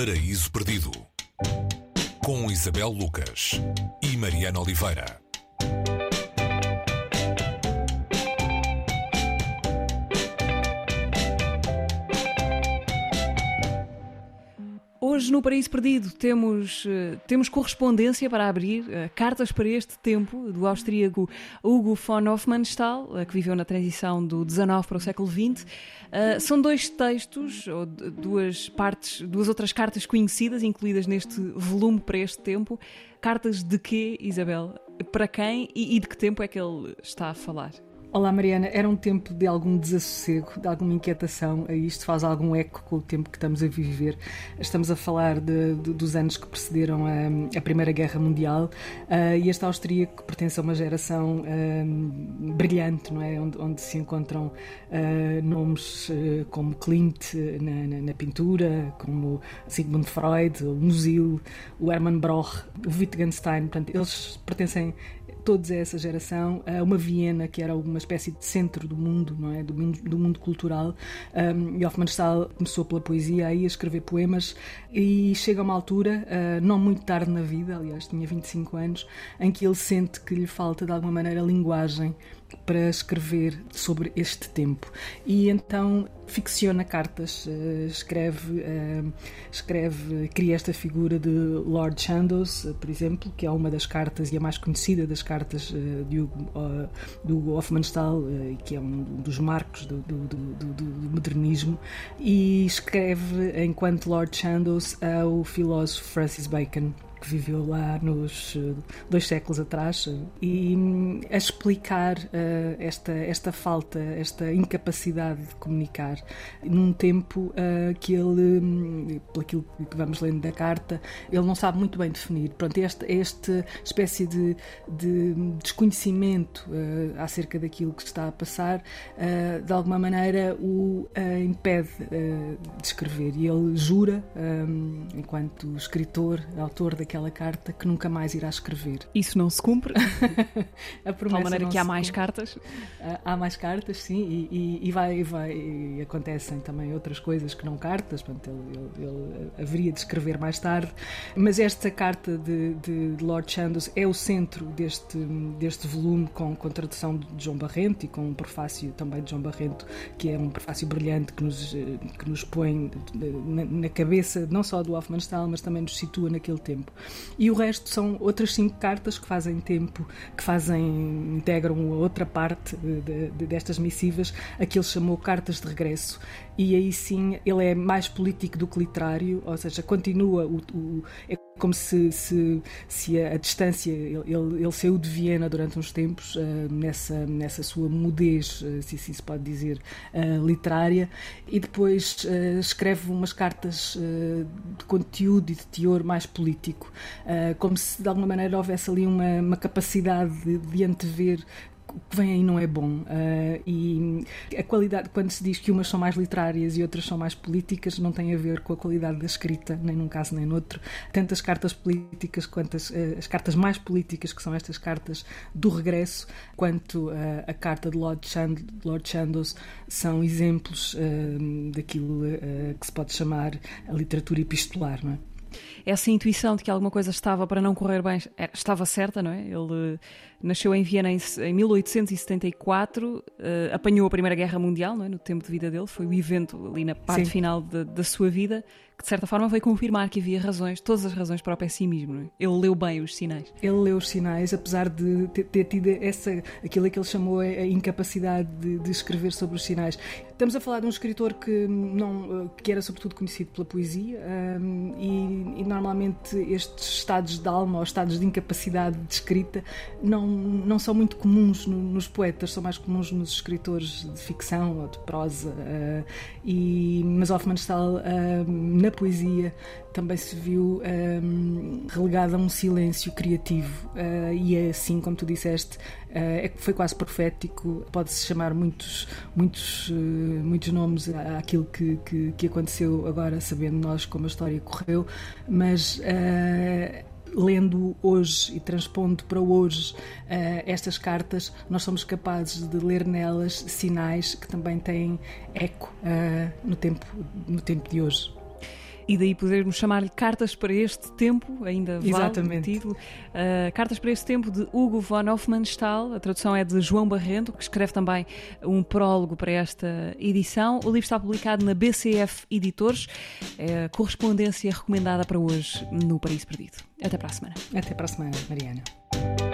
Paraíso Perdido com Isabel Lucas e Mariana Oliveira. No Paraíso Perdido temos, eh, temos correspondência para abrir, uh, cartas para este tempo, do austríaco Hugo von Hofmannsthal, uh, que viveu na transição do 19 para o século XX. Uh, são dois textos, ou duas partes, duas outras cartas conhecidas, incluídas neste volume para este tempo. Cartas de quê, Isabel? Para quem e de que tempo é que ele está a falar? Olá Mariana, era um tempo de algum desassossego, de alguma inquietação. Isto faz algum eco com o tempo que estamos a viver. Estamos a falar de, de, dos anos que precederam a, a Primeira Guerra Mundial uh, e este austríaco pertence a uma geração uh, brilhante, não é? Onde, onde se encontram uh, nomes como Klimt na, na, na, pintura, como Sigmund Freud, o Musil, o Hermann Broch, o Wittgenstein. Portanto, eles pertencem todos a essa geração, a uma Viena que era uma espécie de centro do mundo, não é? Do mundo, do mundo cultural. Um, e Hofmannsthal começou pela poesia aí a escrever poemas e chega uma altura, uh, não muito tarde na vida, aliás, tinha 25 anos, em que ele sente que lhe falta de alguma maneira linguagem para escrever sobre este tempo. E então ficciona cartas, eh, escreve, eh, escreve, cria esta figura de Lord Chandos, eh, por exemplo, que é uma das cartas e a mais conhecida das cartas de Hugo, do Hofmannsthal, que é um dos marcos do, do, do, do modernismo, e escreve, enquanto Lord Chandos, ao filósofo Francis Bacon que viveu lá nos eh, dois séculos atrás, e hum, a explicar uh, esta, esta falta, esta incapacidade de comunicar num tempo que ele, um, pelo que vamos lendo da carta, ele não sabe muito bem definir. Pronto, esta, esta espécie de, de desconhecimento acerca daquilo que está a passar, de alguma maneira o impede de escrever. E ele jura, enquanto escritor, autor da aquela carta que nunca mais irá escrever. Isso não se cumpre? a promessa De maneira que há mais cumpre. cartas? Há mais cartas, sim, e, e, e vai, e vai e acontecem também outras coisas que não cartas, portanto, ele, ele, ele, haveria de escrever mais tarde, mas esta carta de, de Lord Chandos é o centro deste, deste volume com, com tradução de João Barrento e com um prefácio também de João Barrento, que é um prefácio brilhante que nos, que nos põe na, na cabeça não só do Hofmannsthal, mas também nos situa naquele tempo. E o resto são outras cinco cartas que fazem tempo, que fazem, integram outra parte de, de, destas missivas, a que ele chamou cartas de regresso. E aí sim ele é mais político do que literário, ou seja, continua o, o é como se, se, se a, a, distância, ele, ele, saiu de Viena durante uns tempos, uh, nessa, nessa sua mudez, uh, se assim se pode dizer, uh, literária, e depois escreve umas cartas de conteúdo e de teor mais político, como se de alguma maneira houvesse ali uma, uma capacidade de, de antever o que vem aí não é bom. Uh, e a qualidade, quando se diz que umas são mais literárias e outras são mais políticas, não tem a ver com a qualidade da escrita, nem num caso nem no outro. Tanto as cartas políticas quanto as, uh, as cartas mais políticas, que são estas cartas do regresso, quanto uh, a carta de Lord, Chand Lord Chandos, são exemplos daquilo que se pode chamar a literatura epistolar. Não é? Essa intuição de que alguma coisa estava para não correr bem estava certa, não é? Ele nasceu em Viena em, 1874, uh, eh, apanhou a Primeira Guerra Mundial, não é? No tempo de vida dele, foi o evento ali na parte Sim. final de, da sua vida que de certa forma veio confirmar que havia razões, todas as razões para o pessimismo. É? Ele leu bem os sinais. Ele leu os sinais, apesar de ter, ter tido essa, aquilo que ele chamou a incapacidade de, de, escrever sobre os sinais. Estamos a falar de um escritor que, não, que era sobretudo conhecido pela poesia um, e, e, normalmente estes estados de alma ou estados de incapacidade de escrita não, não são muito comuns no, nos poetas, são mais comuns nos escritores de ficção ou de prosa. Uh, e, mas Hofmannsthal, uh, na poesia também se viu um, relegada a um silêncio criativo. Uh, e é assim, como tu disseste, uh, foi quase profético, pode-se chamar muitos, muitos, uh, muitos nomes àquilo que, que, que, aconteceu agora, sabendo nós como a história correu, mas lendo hoje e transpondo para hoje uh, estas cartas, nós somos capazes de ler nelas sinais que também têm eco uh, no, tempo, no tempo de hoje. E daí podermos chamar-lhe Cartas para este Tempo, ainda vale Exatamente. o título. Uh, Cartas para este Tempo de Hugo von Hofmannsthal. A tradução é de João Barrento, que escreve também um prólogo para esta edição. O livro está publicado na BCF Editores. É correspondência recomendada para hoje no Paraíso Perdido. Até para a semana. Até para a semana, Mariana.